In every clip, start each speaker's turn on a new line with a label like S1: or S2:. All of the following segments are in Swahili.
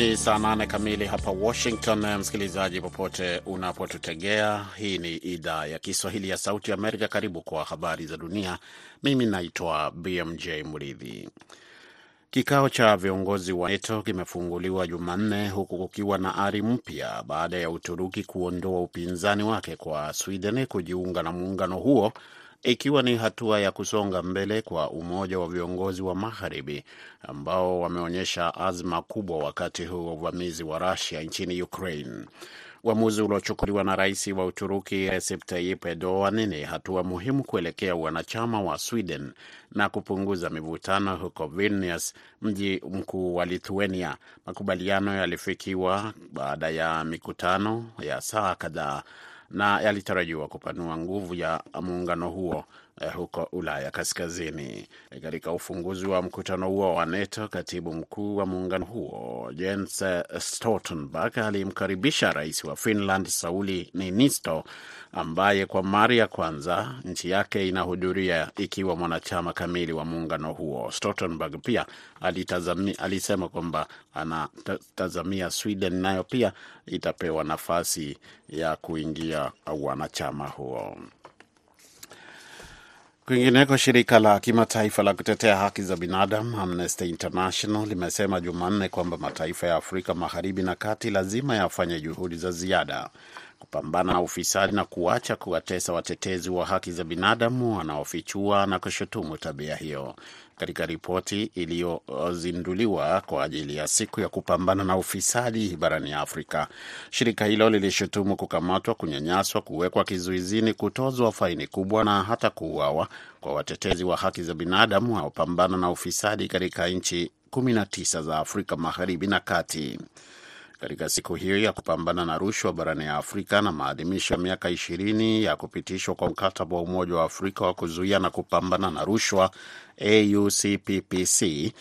S1: Ni saa nane kamili hapa Washington. Msikilizaji popote unapotutegea, hii ni idhaa ya Kiswahili ya Sauti Amerika. Karibu kwa habari za dunia. Mimi naitwa BMJ Mridhi. Kikao cha viongozi wa NATO kimefunguliwa Jumanne huku kukiwa na ari mpya baada ya Uturuki kuondoa upinzani wake kwa Sweden kujiunga na muungano huo ikiwa ni hatua ya kusonga mbele kwa umoja wa viongozi wa magharibi ambao wameonyesha azma kubwa wakati huu wa uvamizi wa Rusia nchini Ukraine. Uamuzi uliochukuliwa na rais wa Uturuki Recep Tayyip Erdogan ni hatua muhimu kuelekea wanachama wa Sweden na kupunguza mivutano huko Vilnius, mji mkuu wa Lithuania. Makubaliano yalifikiwa baada ya mikutano ya saa kadhaa na yalitarajiwa kupanua nguvu ya muungano huo huko Ulaya Kaskazini. Katika ufunguzi wa mkutano huo wa NATO, katibu mkuu wa muungano huo Jens Stoltenberg alimkaribisha rais wa Finland Sauli Niinisto ambaye kwa mara ya kwanza nchi yake inahudhuria ikiwa mwanachama kamili wa muungano huo. Stoltenberg pia alitazami, alisema kwamba anatazamia Sweden nayo pia itapewa nafasi ya kuingia wanachama huo. Kwingineko, shirika la kimataifa la kutetea haki za binadamu Amnesty International limesema Jumanne kwamba mataifa ya Afrika Magharibi na Kati lazima yafanye juhudi za ziada kupambana na ufisadi na kuacha kuwatesa watetezi wa haki za binadamu wanaofichua na kushutumu tabia hiyo. Katika ripoti iliyozinduliwa kwa ajili ya siku ya kupambana na ufisadi barani Afrika, shirika hilo lilishutumu kukamatwa, kunyanyaswa, kuwekwa kizuizini, kutozwa faini kubwa na hata kuuawa kwa watetezi wa haki za binadamu wanaopambana na ufisadi katika nchi 19 za Afrika Magharibi na Kati. Katika siku hiyo ya kupambana na rushwa barani ya Afrika na maadhimisho ya miaka ishirini ya kupitishwa kwa mkataba wa Umoja wa Afrika wa kuzuia na kupambana na rushwa AUCPPC,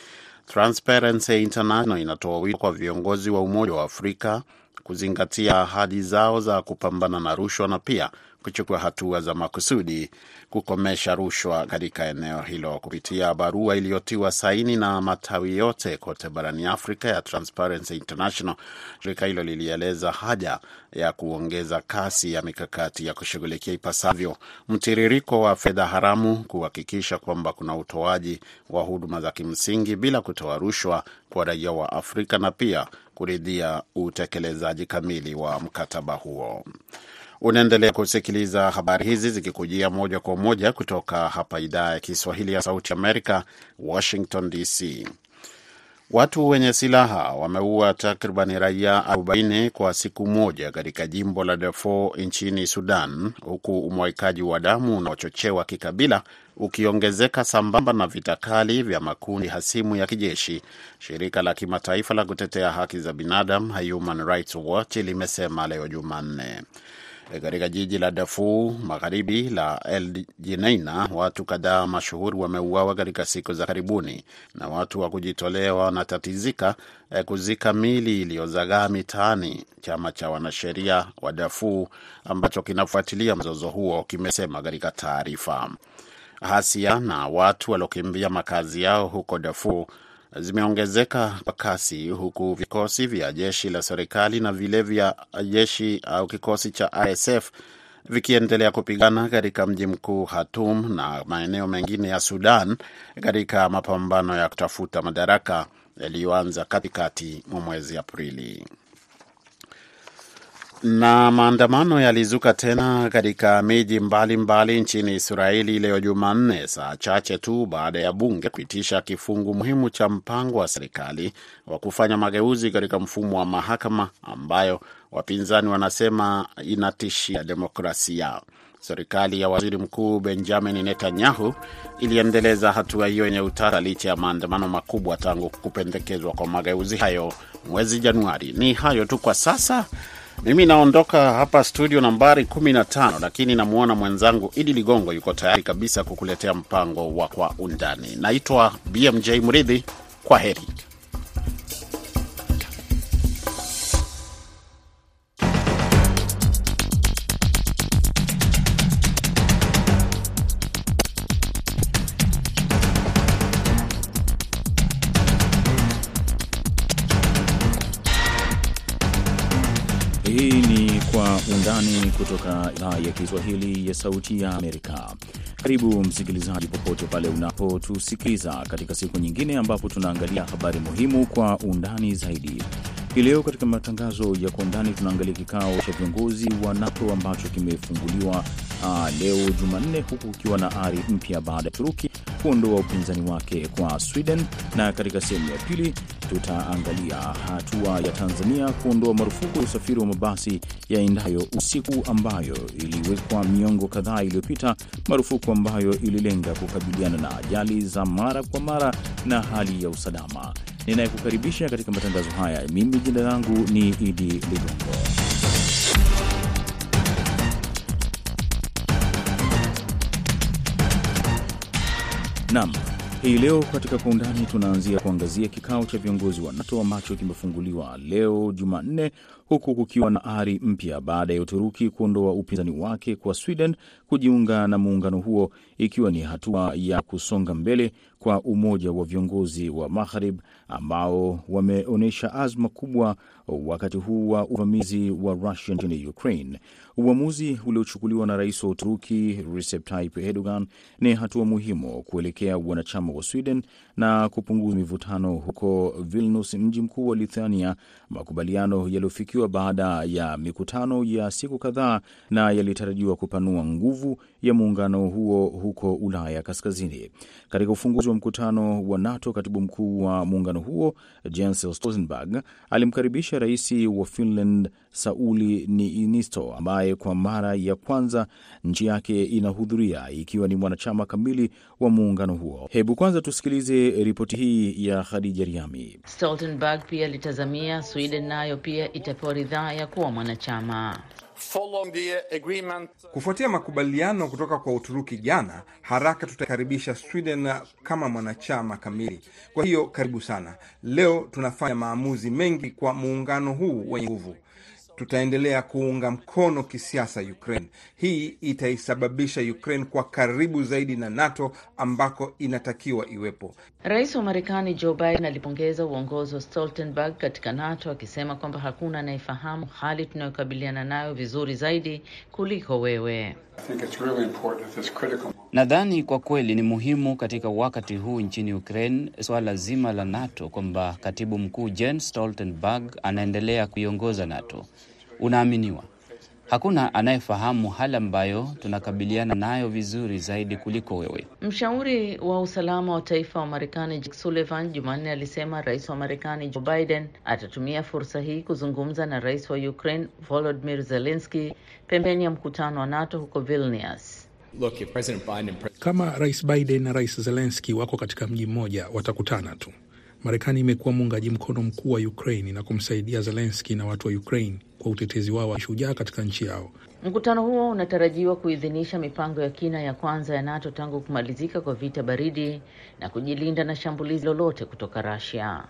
S1: Transparency International inatoa wito kwa viongozi wa Umoja wa Afrika kuzingatia ahadi zao za kupambana na rushwa na pia kuchukua hatua za makusudi kukomesha rushwa katika eneo hilo. Kupitia barua iliyotiwa saini na matawi yote kote barani Afrika ya Transparency International, shirika hilo lilieleza haja ya kuongeza kasi ya mikakati ya kushughulikia ipasavyo mtiririko wa fedha haramu, kuhakikisha kwamba kuna utoaji wa huduma za kimsingi bila kutoa rushwa kwa raia wa Afrika na pia kuridhia utekelezaji kamili wa mkataba huo. Unaendelea kusikiliza habari hizi zikikujia moja kwa moja kutoka hapa idhaa ya Kiswahili ya Sauti Amerika, Washington DC. Watu wenye silaha wameua takribani raia 40 kwa siku moja katika jimbo la Darfur nchini Sudan, huku umwaikaji wa damu unaochochewa kikabila ukiongezeka sambamba na vita kali vya makundi hasimu ya kijeshi. Shirika la kimataifa la kutetea haki za binadamu Human Rights Watch limesema leo Jumanne. Katika jiji la Darfur magharibi la El Jineina, watu kadhaa mashuhuri wameuawa katika siku za karibuni, na watu wa kujitolea wanatatizika kuzika mili iliyozagaa mitaani. Chama cha wanasheria wa Darfur ambacho kinafuatilia mzozo huo kimesema katika taarifa. hasia na watu waliokimbia makazi yao huko Darfur zimeongezeka kwa kasi huku vikosi vya jeshi la serikali na vile vya jeshi au kikosi cha RSF vikiendelea kupigana katika mji mkuu Khartoum na maeneo mengine ya Sudan katika mapambano ya kutafuta madaraka yaliyoanza katikati mwa mwezi Aprili. Na maandamano yalizuka tena katika miji mbalimbali nchini Israeli leo Jumanne, saa chache tu baada ya bunge kupitisha kifungu muhimu cha mpango wa serikali wa kufanya mageuzi katika mfumo wa mahakama ambayo wapinzani wanasema inatishia demokrasia. Serikali ya waziri mkuu Benjamin Netanyahu iliendeleza hatua hiyo yenye utata licha ya maandamano makubwa tangu kupendekezwa kwa mageuzi hayo mwezi Januari. Ni hayo tu kwa sasa. Mimi naondoka hapa studio nambari 15, lakini namwona mwenzangu Idi Ligongo yuko tayari kabisa kukuletea mpango wa Kwa Undani. Naitwa BMJ Mridhi, kwa heri.
S2: Kutoka idhaa ya Kiswahili ya Sauti ya Amerika. Karibu msikilizaji, popote pale unapotusikiliza katika siku nyingine ambapo tunaangalia habari muhimu kwa undani zaidi. Hii leo katika matangazo ya kwa undani tunaangalia kikao cha viongozi wa NATO ambacho kimefunguliwa uh, leo Jumanne, huku kukiwa na ari mpya baada ya Turuki kuondoa upinzani wake kwa Sweden, na katika sehemu ya pili tutaangalia hatua ya Tanzania kuondoa marufuku ya usafiri wa mabasi yaendayo usiku ambayo iliwekwa miongo kadhaa iliyopita, marufuku ambayo ililenga kukabiliana na ajali za mara kwa mara na hali ya usalama. Ninayekukaribisha katika matangazo haya mimi, jina langu ni Idi Ligongo. Naam, hii leo katika kwa undani tunaanzia kuangazia kikao cha viongozi wa NATO ambacho kimefunguliwa leo Jumanne, huku kukiwa na ari mpya baada ya Uturuki kuondoa upinzani wake kwa Sweden kujiunga na muungano huo, ikiwa ni hatua ya kusonga mbele kwa umoja wa viongozi wa Maghrib ambao wameonyesha azma kubwa wakati huu wa uvamizi wa Russia nchini Ukraine. Uamuzi uliochukuliwa na rais wa Uturuki Recep Tayyip Erdogan ni hatua muhimu kuelekea wanachama wa Sweden na kupunguza mivutano huko Vilnius, mji mkuu wa Lithuania, makubaliano yaliyofikiwa baada ya mikutano ya siku kadhaa na yalitarajiwa kupanua nguvu ya muungano huo huko Ulaya Kaskazini. Katika ufunguzi wa mkutano wa NATO, katibu mkuu wa muungano huo Jens Stoltenberg alimkaribisha rais wa Finland Sauli Niinisto ambaye kwa mara ya kwanza nchi yake inahudhuria ikiwa ni mwanachama kamili wa muungano huo. Hebu kwanza tusikilize ripoti hii ya Khadija Riami.
S3: Stoltenberg pia alitazamia Sweden nayo pia itapewa ridhaa ya kuwa mwanachama.
S4: Kufuatia makubaliano kutoka kwa Uturuki jana, haraka tutakaribisha Sweden kama mwanachama kamili. Kwa hiyo karibu sana. Leo tunafanya maamuzi mengi kwa muungano huu wenye nguvu. Tutaendelea kuunga mkono kisiasa Ukraine. Hii itaisababisha Ukraine kwa karibu zaidi na NATO ambako inatakiwa iwepo.
S3: Rais wa Marekani Joe Biden alipongeza uongozi wa Stoltenberg katika NATO akisema kwamba hakuna anayefahamu hali tunayokabiliana nayo vizuri zaidi kuliko wewe.
S5: Nadhani kwa kweli ni muhimu katika wakati huu nchini Ukraine, swala zima la NATO kwamba katibu mkuu Jens Stoltenberg anaendelea kuiongoza NATO. Unaaminiwa. Hakuna anayefahamu hali ambayo tunakabiliana nayo vizuri zaidi kuliko wewe.
S3: Mshauri wa usalama wa taifa wa Marekani Jake Sullivan Jumanne alisema rais wa Marekani Joe Biden atatumia fursa hii kuzungumza na rais wa Ukraine Volodymyr Zelensky pembeni ya mkutano wa NATO huko Vilnius.
S6: Look, President Biden President...
S7: Kama Rais Biden na Rais Zelensky wako katika mji mmoja, watakutana tu. Marekani imekuwa muungaji mkono mkuu wa Ukraine na kumsaidia Zelenski na watu wa Ukraine kwa utetezi wao wa shujaa katika nchi yao.
S3: Mkutano huo unatarajiwa kuidhinisha mipango ya kina ya kwanza ya NATO tangu kumalizika kwa vita baridi na kujilinda na shambulizi lolote kutoka Russia.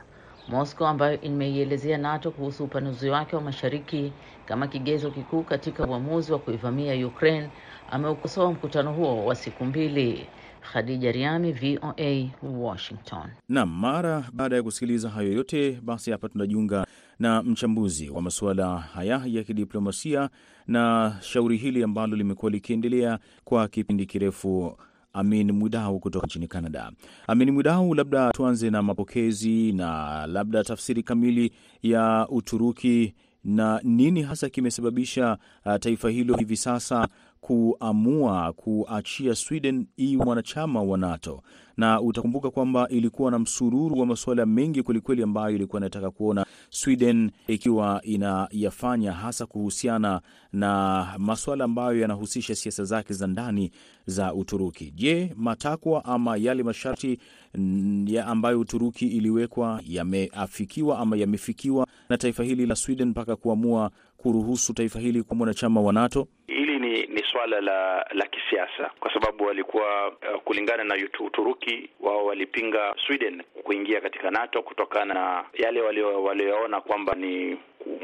S3: Moscow ambayo imeielezea NATO kuhusu upanuzi wake wa mashariki kama kigezo kikuu katika uamuzi wa kuivamia Ukraine ameukosoa mkutano huo wa siku mbili. Khadija Riami, VOA, Washington.
S2: Naam, mara baada ya kusikiliza hayo yote, basi hapa tunajiunga na mchambuzi wa masuala haya ya kidiplomasia na shauri hili ambalo limekuwa likiendelea kwa kipindi kirefu. Amin Mwidau kutoka nchini Canada. Amin Mwidau, labda tuanze na mapokezi na labda tafsiri kamili ya Uturuki na nini hasa kimesababisha uh, taifa hilo hivi sasa kuamua kuachia Sweden iwe mwanachama wa NATO, na utakumbuka kwamba ilikuwa na msururu wa masuala mengi kwelikweli ambayo ilikuwa inataka kuona Sweden ikiwa inayafanya hasa kuhusiana na masuala ambayo yanahusisha siasa zake za ndani za Uturuki. Je, matakwa ama yale masharti ya ambayo Uturuki iliwekwa yameafikiwa ama yamefikiwa na taifa hili la Sweden mpaka kuamua kuruhusu taifa hili kuwa mwanachama wa NATO?
S8: Hili ni, ni swala la la kisiasa kwa sababu walikuwa uh, kulingana na Uturuki wao walipinga Sweden kuingia katika NATO kutokana na yale walioyaona kwamba ni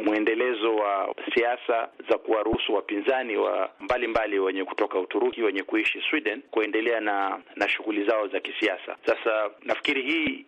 S8: mwendelezo wa siasa za kuwaruhusu wapinzani wa mbalimbali mbali wenye kutoka Uturuki wenye kuishi Sweden kuendelea na na shughuli zao za kisiasa. Sasa nafikiri hii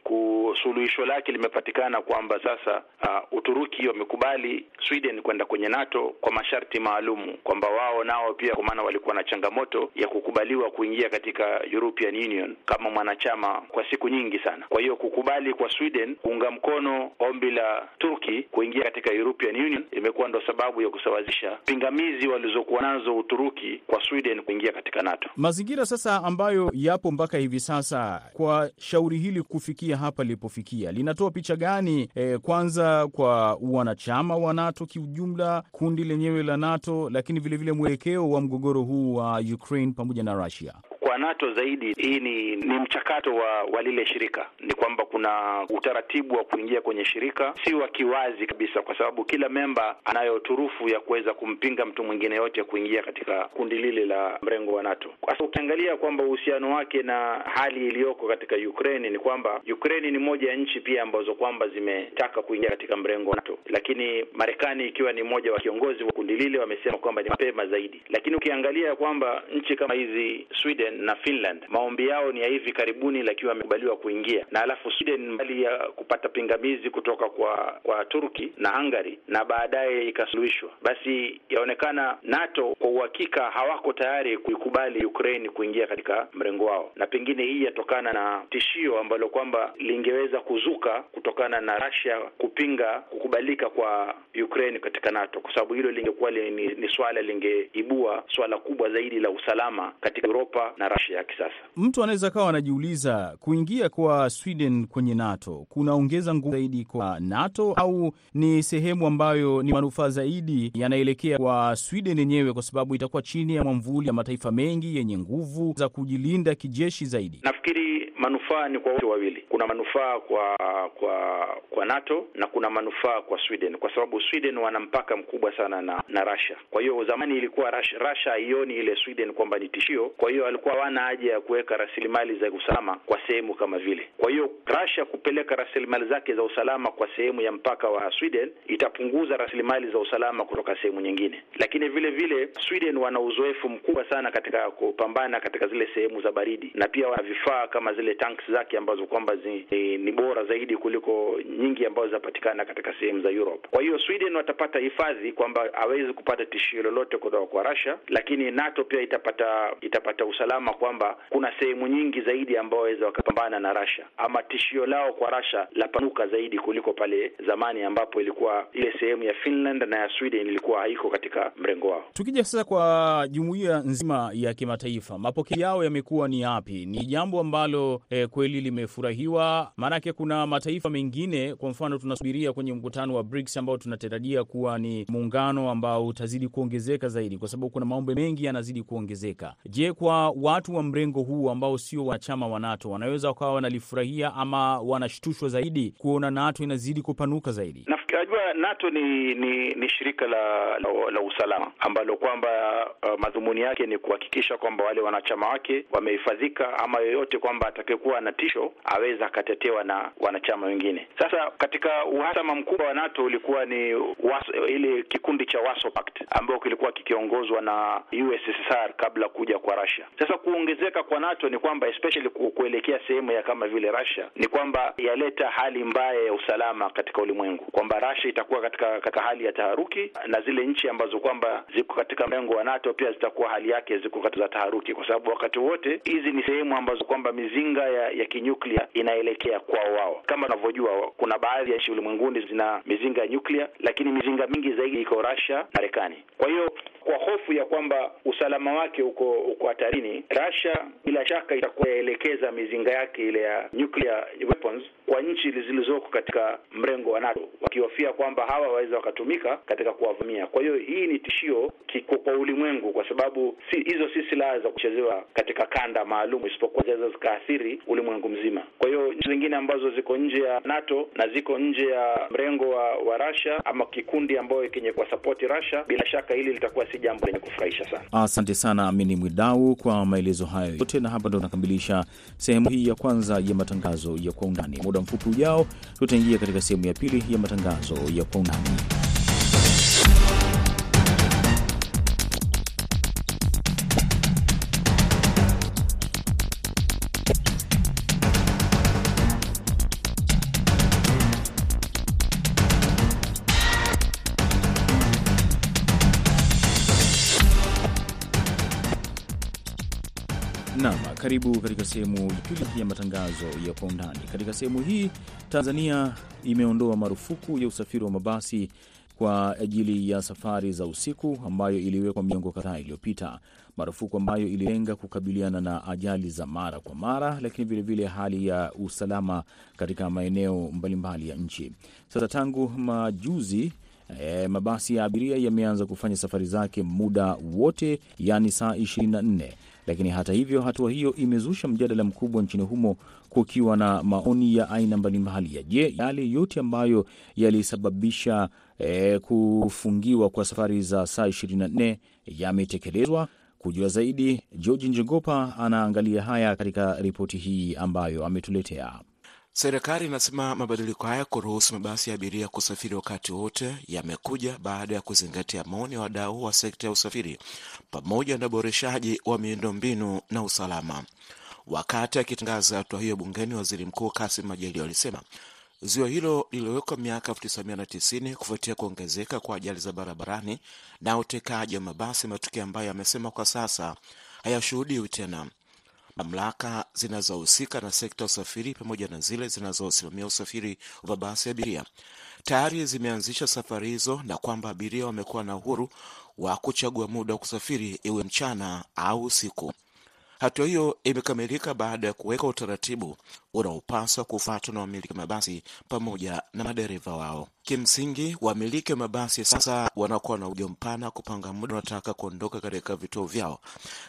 S8: suluhisho lake limepatikana kwamba sasa uh, Uturuki wamekubali Sweden kwenda kwenye NATO kwa masharti maalumu, kwamba wao nao pia, kwa maana walikuwa na changamoto ya kukubaliwa kuingia katika European Union kama mwanachama kwa siku nyingi sana. Kwa hiyo kukubali kwa Sweden kuunga mkono ombi la Turki kuingia katika European Union imekuwa ndo sababu ya kusawazisha pingamizi walizokuwa nazo Uturuki kwa Sweden kuingia katika NATO.
S2: Mazingira sasa ambayo yapo mpaka hivi sasa kwa shauri hili kufikia hapa lilipofikia linatoa picha gani? eh? kwanza kwa wanachama wa NATO kiujumla, kundi lenyewe la NATO, lakini vilevile mwelekeo wa mgogoro huu wa Ukraine pamoja na Russia
S8: kwa NATO zaidi, hii ni ni mchakato wa wa lile shirika. Ni kwamba kuna utaratibu wa kuingia kwenye shirika, si wa kiwazi kabisa, kwa sababu kila memba anayo turufu ya kuweza kumpinga mtu mwingine yote kuingia katika kundi lile la mrengo wa NATO. Sasa ukiangalia kwamba uhusiano wake na hali iliyoko katika Ukraine ni kwamba Ukraine ni moja ya nchi pia ambazo kwamba zimetaka kuingia katika mrengo wa NATO, lakini Marekani ikiwa ni mmoja wa kiongozi wa kundi lile wamesema kwamba ni mapema zaidi, lakini ukiangalia kwamba nchi kama hizi Sweden na Finland. Maombi yao ni ya hivi karibuni, lakini wamekubaliwa kuingia, na alafu Sweden mbali ya kupata pingamizi kutoka kwa kwa Turki na Hungary na baadaye ikasuluhishwa, basi yaonekana NATO kwa uhakika hawako tayari kuikubali Ukraine kuingia katika mrengo wao, na pengine hii yatokana na tishio ambalo kwamba lingeweza kuzuka kutokana na Russia kupinga kukubalika kwa Ukraine katika NATO, kwa sababu hilo lingekuwa ni, ni swala lingeibua swala kubwa zaidi la usalama katika Europa na Russia ya kisasa.
S2: Mtu anaweza kawa anajiuliza kuingia kwa Sweden kwenye NATO kunaongeza nguvu zaidi kwa NATO au ni sehemu ambayo ni manufaa zaidi yanaelekea kwa Sweden yenyewe, kwa sababu itakuwa chini ya mwamvuli ya mataifa mengi yenye nguvu za kujilinda kijeshi zaidi.
S8: Nafikiri manufaa ni kwa wote wawili. Kuna manufaa kwa kwa kwa NATO na kuna manufaa kwa Sweden, kwa sababu Sweden wana mpaka mkubwa sana na na Russia. Kwa hiyo zamani ilikuwa Russia, haioni ile Sweden kwamba ni tishio, kwa hiyo walikuwa hawana haja ya kuweka rasilimali za usalama kwa sehemu kama vile. Kwa hiyo Russia kupeleka rasilimali zake za usalama kwa sehemu ya mpaka wa Sweden itapunguza rasilimali za usalama kutoka sehemu nyingine, lakini vile vile Sweden wana uzoefu mkubwa sana katika kupambana katika zile sehemu za baridi, na pia wana vifaa kama zile tanks zake ambazo kwamba ni, ni bora zaidi kuliko nyingi ambazo zinapatikana katika sehemu za Europe. Kwa hiyo Sweden watapata hifadhi kwamba hawezi kupata tishio lolote kutoka kwa Russia, lakini NATO pia itapata itapata usalama kwamba kuna sehemu nyingi zaidi ambao waweza wakapambana na Russia, ama tishio lao kwa Russia lapanuka zaidi kuliko pale zamani ambapo ilikuwa ile sehemu ya Finland na ya Sweden ilikuwa haiko katika mrengo wao.
S2: Tukija sasa kwa jumuiya nzima ya kimataifa, mapokeo yao yamekuwa ni yapi? Ni jambo ambalo eh, kweli limefurahiwa? Maanake kuna mataifa mengine, kwa mfano tunasubiria kwenye mkutano wa BRICS ambao tunatarajia kuwa ni muungano ambao utazidi kuongezeka zaidi, kwa sababu kuna mambo mengi yanazidi kuongezeka. Je, kwa watu wa mrengo huu ambao sio wanachama wa NATO wanaweza wakawa wanalifurahia ama wanashtushwa zaidi kuona NATO inazidi kupanuka zaidi?
S8: Najua NATO ni ni, ni shirika la, la la usalama ambalo kwamba uh, madhumuni yake ni kuhakikisha kwamba wale wanachama wake wamehifadhika, ama yoyote kwamba atakayekuwa na tisho aweza akatetewa na wanachama wengine. Sasa katika uhasama mkubwa wa NATO ulikuwa ni ile kikundi cha Warsaw Pact ambayo kilikuwa kikiongozwa na USSR kabla kuja kwa Russia. Sasa kuongezeka kwa NATO ni kwamba especially kuelekea sehemu ya kama vile Russia ni kwamba yaleta hali mbaya ya usalama katika ulimwengu kwamba Russia itakuwa katika katika hali ya taharuki na zile nchi ambazo kwamba ziko katika mrengo wa NATO pia zitakuwa hali yake ziko katika taharuki, kwa sababu wakati wote hizi ni sehemu ambazo kwamba mizinga ya, ya kinyuklia inaelekea kwao wao. Kama unavyojua, kuna baadhi ya nchi ulimwenguni zina mizinga ya nyuklia, lakini mizinga mingi zaidi iko Russia, Marekani. Kwa hiyo kwa hofu ya kwamba usalama wake uko uko hatarini, Russia bila shaka itakuwa yaelekeza mizinga yake ile ya nuclear weapons kwa nchi zilizoko katika mrengo wa NATO, wakihofia kwamba hawa waweza wakatumika katika kuwavamia. Kwa hiyo hii ni tishio kiko kwa ulimwengu, kwa sababu si hizo si silaha za kuchezewa katika kanda maalum, isipokuwa zinaweza zikaathiri ulimwengu mzima. Kwa hiyo nchi zingine ambazo ziko nje ya NATO na ziko nje ya mrengo wa, wa Russia ama kikundi ambayo kenye kwa support Russia, bila shaka hili litakuwa si jambo lenye kufurahisha sana.
S2: Asante sana Amini Mwidau kwa maelezo hayo yote, na hapa ndo tunakamilisha sehemu hii ya kwanza ya matangazo ya kwa undani. Muda mfupi ujao, tutaingia katika sehemu ya pili ya matangazo ya kwa undani. Karibu katika sehemu ya pili ya matangazo ya kwa undani. Katika sehemu hii, Tanzania imeondoa marufuku ya usafiri wa mabasi kwa ajili ya safari za usiku ambayo iliwekwa miongo kadhaa iliyopita, marufuku ambayo ililenga kukabiliana na ajali za mara kwa mara, lakini vilevile hali ya usalama katika maeneo mbalimbali ya nchi. Sasa tangu majuzi E, mabasi ya abiria yameanza kufanya safari zake muda wote, yaani saa 24. Lakini hata hivyo, hatua hiyo imezusha mjadala mkubwa nchini humo, kukiwa na maoni ya aina mbalimbali ya je, yale yote ambayo yalisababisha e, kufungiwa kwa safari za saa 24 yametekelezwa. Kujua zaidi, George Njogopa anaangalia haya katika ripoti hii ambayo ametuletea.
S9: Serikali inasema mabadiliko haya kuruhusu mabasi ya abiria kusafiri wakati wote yamekuja baada ya kuzingatia maoni ya wadau wa sekta ya usafiri pamoja na uboreshaji wa miundombinu na usalama. Wakati akitangaza hatua hiyo bungeni, waziri mkuu Kassim Majaliwa alisema zuio hilo liliwekwa miaka 1990 kufuatia kuongezeka kwa ajali za barabarani na utekaji wa mabasi, matukio ambayo amesema kwa sasa hayashuhudiwi tena. Mamlaka zinazohusika na sekta ya usafiri pamoja na zile zinazosimamia usafiri wa mabasi ya abiria tayari zimeanzisha safari hizo, na kwamba abiria wamekuwa na uhuru wa kuchagua muda wa kusafiri, iwe mchana au usiku. Hatua hiyo imekamilika baada ya kuweka utaratibu unaopaswa kufuatwa na wamiliki mabasi pamoja na madereva wao. Kimsingi, wamiliki wa mabasi sasa wanakuwa na ujo mpana kupanga muda wanataka kuondoka katika vituo vyao,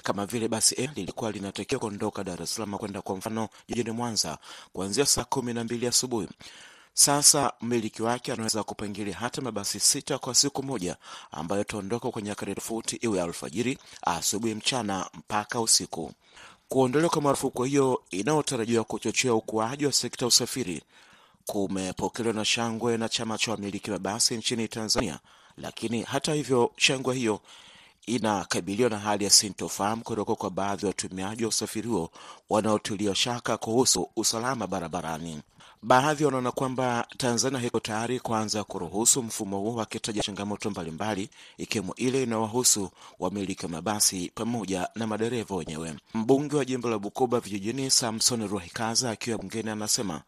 S9: kama vile basi A lilikuwa linatakiwa kuondoka Dar es Salaam kwenda kwa mfano jijini Mwanza kuanzia saa kumi na mbili asubuhi. Sasa mmiliki wake anaweza kupangilia hata mabasi sita kwa siku moja ambayo itaondoka kwenye nyakati tofauti, iwe alfajiri, asubuhi, mchana mpaka usiku. Kuondolewa kwa marufuku hiyo inayotarajiwa kuchochea ukuaji wa sekta ya usafiri kumepokelewa na shangwe na chama cha wamiliki mabasi nchini Tanzania, lakini hata hivyo shangwe hiyo inakabiliwa na hali ya sintofahamu kutoka kwa baadhi ya watumiaji wa usafiri huo wanaotulia shaka kuhusu usalama barabarani. Baadhi wanaona kwamba Tanzania haiko tayari kuanza kuruhusu mfumo huo, wakitaja changamoto mbalimbali ikiwemo ile inayowahusu wamiliki wa mabasi pamoja na madereva wenyewe. Mbunge wa jimbo la Bukoba vijijini Samson Ruhikaza akiwa bungeni anasema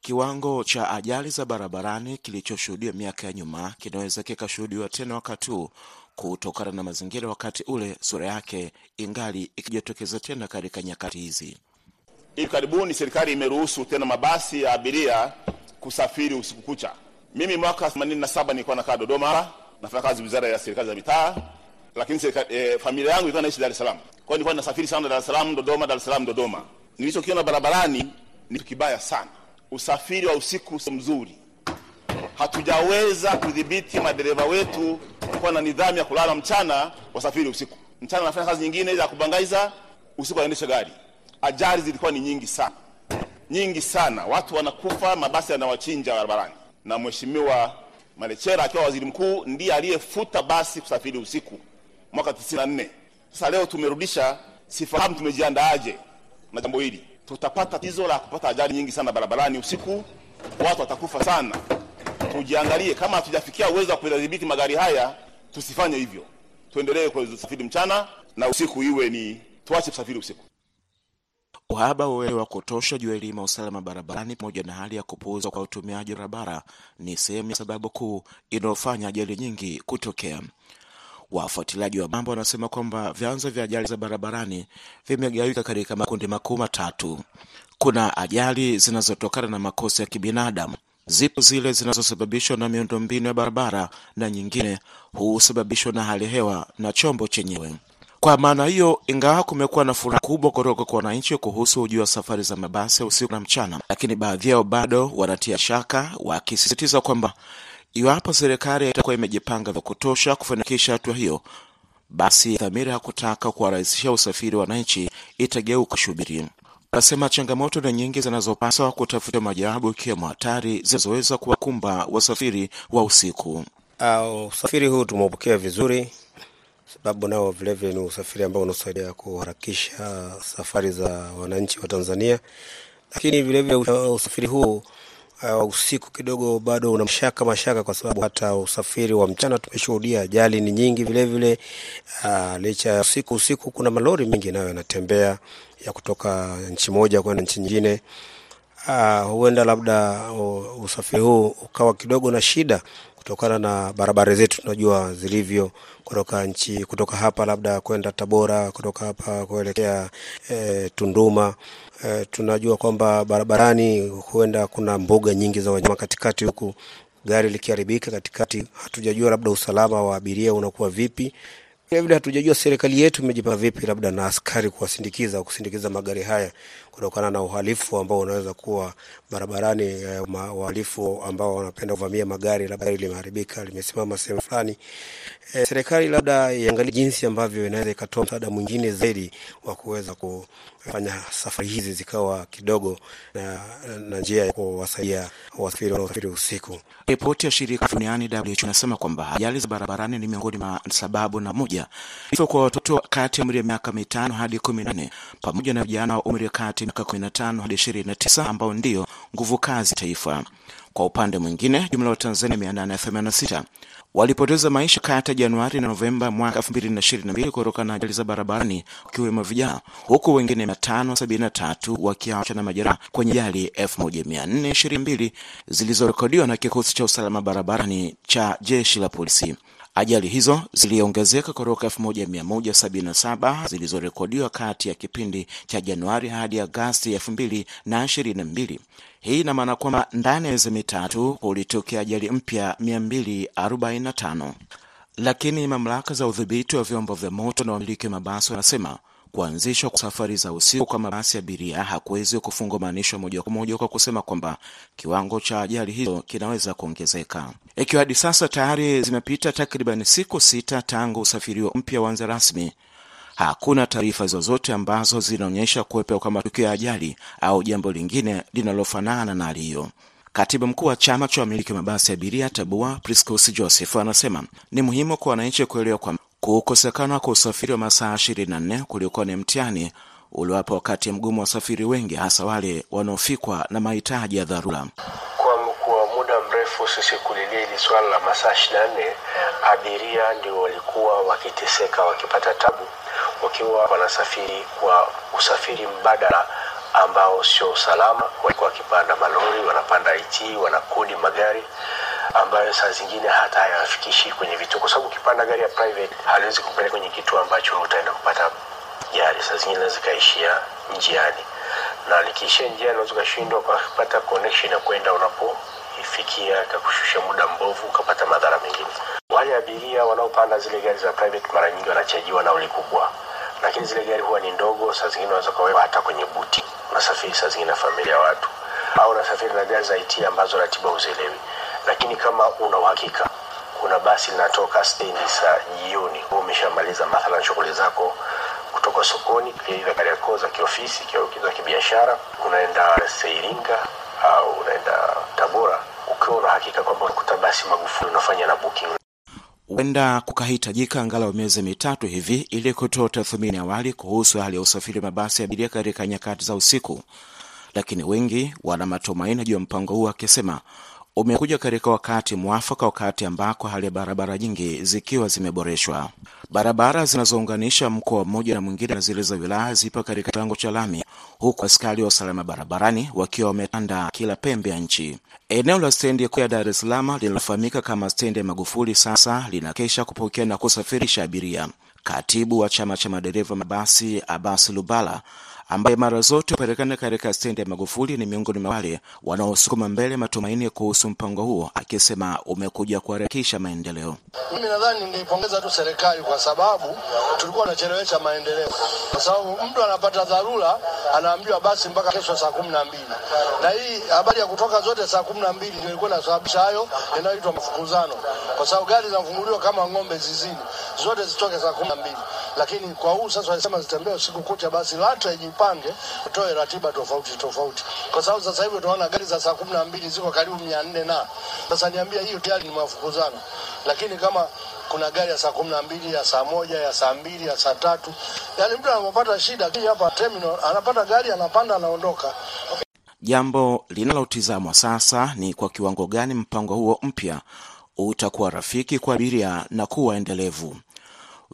S9: kiwango cha ajali za barabarani kilichoshuhudiwa miaka ya nyuma kinaweza kikashuhudiwa tena wakati huu kutokana na mazingira wakati ule sura yake ingali ikijitokeza tena katika nyakati hizi.
S10: Hivi karibuni serikali imeruhusu tena mabasi ya abiria kusafiri usiku kucha. Mimi mwaka 87 nilikuwa nakaa Dodoma, nafanya kazi wizara ya serikali za mitaa, lakini serikali, e, familia yangu ilikuwa naishi Dar es Salaam. Kwa hiyo nilikuwa nasafiri sana Dar es Salaam, Dodoma, Dar es Salaam, Dodoma. Nilichokiona barabarani ni kibaya sana. Usafiri wa usiku sio mzuri. Hatujaweza kudhibiti madereva wetu kuwa na nidhamu ya kulala mchana, wasafiri usiku. Mchana anafanya kazi nyingine za kubangaiza, usiku anaendesha gari. Ajali zilikuwa ni nyingi sana, nyingi sana, watu wanakufa, mabasi yanawachinja barabarani. Na Mheshimiwa Malechera akiwa waziri mkuu ndiye aliyefuta basi kusafiri usiku mwaka 94. Sasa leo tumerudisha, sifahamu tumejiandaaje na jambo hili. Tutapata tatizo la kupata ajali nyingi sana barabarani usiku, watu watakufa sana. Tujiangalie, kama hatujafikia uwezo wa kudhibiti magari haya, tusifanye hivyo, tuendelee kusafiri mchana na usiku iwe ni tuache kusafiri usiku.
S9: Uhaba wa uelewa wa kutosha juu ya elimu ya usalama barabarani pamoja na hali ya kupuuzwa kwa utumiaji wa barabara ni sehemu ya sababu kuu inayofanya ajali nyingi kutokea. Wafuatiliaji wa mambo wanasema kwamba vyanzo vya ajali za barabarani vimegawika katika makundi makuu matatu. Kuna ajali zinazotokana na makosa ya kibinadamu, zipo zile zinazosababishwa na miundombinu ya barabara, na nyingine husababishwa na hali ya hewa na chombo chenyewe. Kwa maana hiyo, ingawa kumekuwa na furaha kubwa kutoka kwa wananchi kuhusu ujio wa safari za mabasi ya usiku na mchana, lakini baadhi yao bado wanatia shaka, wakisisitiza kwamba iwapo serikali itakuwa imejipanga vya kutosha kufanikisha hatua hiyo, basi dhamira ya kutaka kuwarahisishia usafiri wa wananchi itageuka shubiri. Anasema changamoto na nyingi zinazopaswa kutafuta majawabu, ikiwemo hatari zinazoweza kuwakumba wasafiri wa usiku.
S11: Usafiri huu tumeupokea vizuri sababu nao vilevile ni usafiri ambao unasaidia kuharakisha safari za wananchi wa Tanzania, lakini vilevile usafiri huu uh, usiku kidogo bado una mashaka mashaka, kwa sababu hata usafiri wa mchana tumeshuhudia ajali ni nyingi vilevile. Uh, licha ya usiku usiku kuna malori mengi nayo yanatembea ya kutoka nchi moja kwenda nchi nyingine. Uh, huenda labda uh, usafiri huu ukawa kidogo na shida kutokana na barabara zetu tunajua zilivyo, kutoka nchi kutoka hapa labda kwenda Tabora, kutoka hapa kuelekea e, Tunduma. E, tunajua kwamba barabarani huenda kuna mbuga nyingi za wanyama katikati, huku gari likiharibika katikati, hatujajua labda usalama wa abiria unakuwa vipi. Vilevile hatujajua serikali yetu imejipanga vipi, labda na askari kuwasindikiza kusindikiza magari haya, kutokana na uhalifu ambao unaweza kuwa barabarani, eh, ambao wanapenda kuvamia magari, labda gari limeharibika, limesimama sehemu fulani. Eh, serikali labda iangalie jinsi ambavyo inaweza ikatoa msaada mwingine zaidi wa kuweza kufanya safari hizi zikawa kidogo na, na njia ya kuwasaidia wasafiri wanaosafiri usiku.
S9: Ripoti ya shirika duniani WHO inasema kwamba ajali za barabarani ni miongoni mwa sababu na moja vifo kwa watoto kati ya umri ya miaka mitano hadi kumi na nne pamoja na vijana wa umri kati miaka kumi na tano hadi ishirini na tisa ambao ndio nguvu kazi taifa. Kwa upande mwingine, jumla wa Tanzania 886 walipoteza maisha kati ya Januari na Novemba mwaka 2022 kutokana na ajali za barabarani, wakiwemo vijana, huku wengine 573 wakiachwa na majeraha kwenye ajali 1422 zilizorekodiwa na kikosi cha usalama barabarani cha jeshi la polisi. Ajali hizo ziliongezeka kutoka 1177 zilizorekodiwa kati ya kipindi cha Januari hadi Agasti 2022. Hii ina maana kwamba ndani ya miezi mitatu kulitokea ajali mpya 245. Lakini mamlaka za udhibiti wa vyombo vya moto na wamiliki mabasi wanasema kuanzishwa kwa safari za usiku kwa mabasi ya abiria hakuwezi kufungamanishwa moja kwa moja kwa kusema kwamba kiwango cha ajali hizo kinaweza kuongezeka. Ikiwa hadi sasa tayari zimepita takriban siku sita tangu usafiri huo mpya uanze rasmi, hakuna taarifa zozote ambazo zinaonyesha kuwepo kwa matukio ya ajali au jambo lingine linalofanana na hali hiyo. Katibu mkuu wa chama cha wamiliki mabasi ya abiria TABUA, Priscus Joseph, anasema ni muhimu kwa wananchi kuelewa kwamba kukosekana kwa usafiri wa masaa 24 kuliokuwa ni mtihani uliwapa wakati mgumu wa wasafiri wengi, hasa wale wanaofikwa na mahitaji ya dharura.
S12: Kwa, muda mrefu sisi kulilia hili swala la masaa 24, abiria ndio walikuwa wakiteseka, wakipata tabu wakiwa wanasafiri kwa usafiri mbadala ambao sio usalama. Walikuwa wakipanda malori, wanapanda IT, wanakodi magari ambayo saa zingine hata hayafikishi kwenye vituo, kwa sababu ukipanda gari ya private haliwezi kupeleka kwenye kituo ambacho utaenda kupata gari. Saa zingine inaweza ikaishia njiani, na likiishia njiani unaweza ukashindwa kupata connection ya kwenda unapoifikia, ikakushusha muda mbovu, ukapata madhara mengine. Wale abiria wanaopanda zile gari za private mara nyingi wanachajiwa nauli kubwa, lakini zile gari huwa ni ndogo. Saa zingine unaweza ukaweka hata kwenye buti, unasafiri saa zingine na familia watu, au unasafiri na gari za IT ambazo ratiba huzielewi lakini kama una uhakika kuna basi linatoka stendi saa jioni, umeshamaliza mathalan shughuli zako kutoka sokoni, aidha Kariakoo za kiofisi za kibiashara, unaenda Seiringa au unaenda Tabora, ukiwa una hakika kwamba kuta basi Magufuli unafanya na booking.
S9: Huenda kukahitajika angalau miezi mitatu hivi ili kutoa tathmini awali kuhusu hali ya usafiri mabasi ya abiria katika nyakati za usiku, lakini wengi wana matumaini juu ya mpango huu, akisema umekuja katika wakati mwafaka, wakati ambako hali ya barabara nyingi zikiwa zimeboreshwa. Barabara zinazounganisha mkoa mmoja na mwingine na zile za wilaya zipo katika kiwango cha lami, huku askari wa usalama barabarani wakiwa wametanda kila pembe ya nchi. Eneo la stendi kuu ya Dar es Salaam linalofahamika kama stendi ya Magufuli sasa linakesha kupokea na kusafirisha abiria. Katibu wa chama cha madereva mabasi Abasi Lubala ambaye mara zote hupatikana katika stendi ya Magufuli ni miongoni mwa wale wanaosukuma mbele matumaini kuhusu mpango huo, akisema umekuja kuharakisha maendeleo.
S13: Mimi nadhani ningeipongeza tu serikali kwa sababu tulikuwa tunachelewesha maendeleo, kwa sababu mtu anapata dharura anaambiwa basi mpaka kesho saa kumi na mbili. Na hii habari ya kutoka zote saa kumi na mbili ndio ilikuwa inasababisha hayo yanayoitwa mafukuzano, kwa sababu gari zinafunguliwa kama ng'ombe zizini, zote zitoke saa kumi na mbili lakini kwa huu sasa walisema zitembee usiku kucha, basi LATRA ijipange utoe ratiba tofauti tofauti, kwa sababu sasa hivi tunaona gari za saa kumi na mbili ziko karibu mia nne na sasa niambia, hiyo tayari ni mafukuzano. Lakini kama kuna gari ya saa kumi na mbili ya saa moja ya saa mbili ya saa tatu yani mtu anapopata shida hapa terminal anapata gari anapanda anaondoka.
S9: Jambo linalotizamwa sasa ni kwa kiwango gani mpango huo mpya utakuwa rafiki kwa abiria na kuwa endelevu.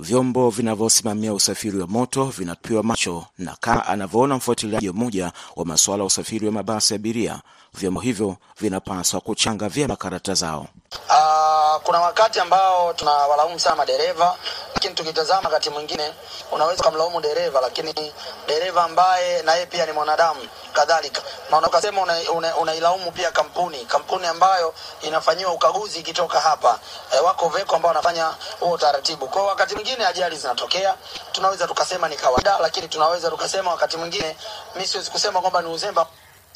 S9: Vyombo vinavyosimamia usafiri wa moto vinapiwa macho, na kama anavyoona mfuatiliaji mmoja wa masuala ya usafiri wa mabasi ya abiria, vyombo hivyo vinapaswa kuchanga vyema karata zao.
S14: Uh, kuna wakati ambao tunawalaumu sana madereva, lakini tukitazama wakati mwingine unaweza ukamlaumu dereva, lakini dereva ambaye na yeye pia ni mwanadamu kadhalika, na unakasema unailaumu una, una pia kampuni kampuni ambayo inafanyiwa ukaguzi ikitoka hapa e, wako veko ambao wanafanya huo utaratibu. Kwa wakati mwingine ajali zinatokea, tunaweza tukasema ni kawaida, lakini tunaweza tukasema wakati mwingine, mimi siwezi kusema kwamba ni uzembe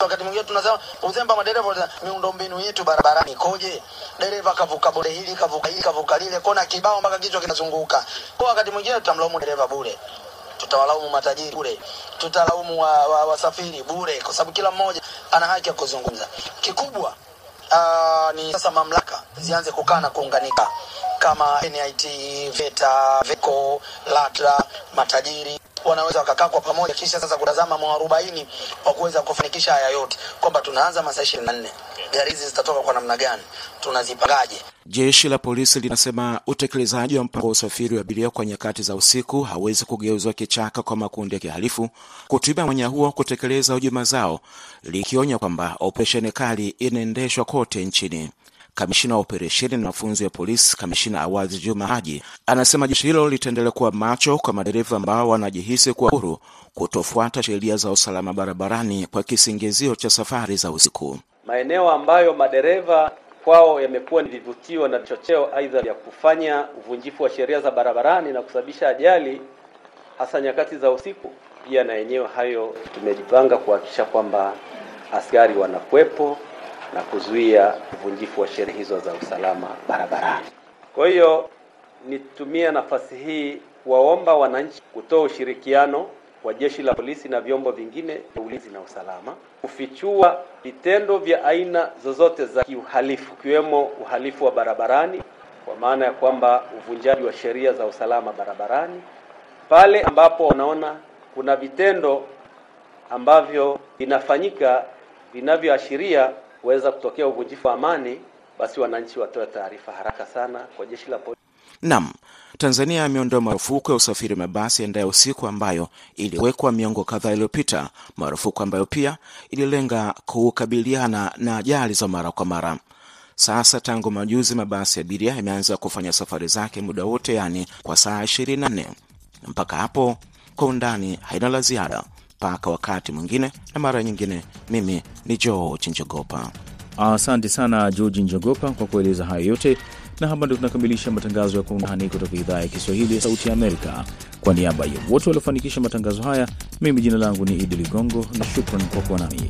S14: wakati mwingine tunasema uzembe madereva, miundombinu yetu barabarani ikoje? Dereva kavuka bode hili kavuka hili kavuka lile, kona kibao mpaka kichwa kinazunguka. Kwa wakati mwingine tutamlaumu dereva bure, tutawalaumu matajiri bure, tutalaumu wasafiri wa, wa bure, kwa sababu kila mmoja ana haki ya kuzungumza. Kikubwa aa, ni sasa mamlaka zianze kukaa na kuunganika kama NIT, VETA, VECO, LATRA, matajiri wanaweza wakakaa kwa pamoja, kisha sasa kutazama mwarobaini wa kuweza kufanikisha haya yote, kwamba tunaanza masaa ishirini na nne gari hizi zitatoka kwa namna gani, tunazipangaje?
S9: Jeshi la polisi linasema utekelezaji wa mpango wa usafiri wa abiria kwa nyakati za usiku hawezi kugeuzwa kichaka kwa makundi ya kihalifu kutumia mwanya huo kutekeleza hujuma zao, likionya kwamba operesheni kali inaendeshwa kote nchini. Kamishina wa operesheni na mafunzo ya polisi, Kamishina Awadhi Juma Haji, anasema jeshi hilo litaendelea kuwa macho kwa madereva ambao wanajihisi kuwa huru kutofuata sheria za usalama barabarani kwa kisingizio cha safari za usiku.
S15: Maeneo ambayo madereva kwao yamekuwa ni vivutio na vichocheo aidha vya kufanya uvunjifu wa sheria za barabarani na kusababisha ajali hasa nyakati za usiku, pia na yenyewe hayo tumejipanga kuhakikisha kwamba askari wanakuwepo na kuzuia uvunjifu wa sheria hizo za usalama barabarani. Kwa hiyo nitumie nafasi hii kuwaomba wananchi kutoa ushirikiano wa jeshi la polisi na vyombo vingine vya ulinzi na usalama kufichua vitendo vya aina zozote za kiuhalifu ikiwemo uhalifu wa barabarani, kwa maana ya kwamba uvunjaji wa sheria za usalama barabarani, pale ambapo wanaona kuna vitendo ambavyo vinafanyika vinavyoashiria kuweza kutokea uvunjifu wa amani, basi wananchi watoe taarifa haraka sana kwa jeshi la polisi.
S9: Nam, Tanzania imeondoa marufuku ya usafiri mabasi yaendayo usiku ambayo iliwekwa miongo kadhaa iliyopita, marufuku ambayo pia ililenga kukabiliana na ajali za mara kwa mara. Sasa tangu majuzi, mabasi ya abiria yameanza kufanya safari zake muda wote, yaani kwa saa 24. Mpaka hapo, kwa undani haina la ziada mpaka wakati mwingine na mara nyingine. Mimi ni George Njogopa.
S2: Asante sana George Njogopa kwa kueleza hayo yote, na hapa ndio tunakamilisha matangazo ya Kwa Undani kutoka idhaa ya Kiswahili ya Sauti ya Amerika. Kwa niaba ya wote waliofanikisha matangazo haya, mimi jina langu ni Idi Ligongo na shukran kwa kuwa nami.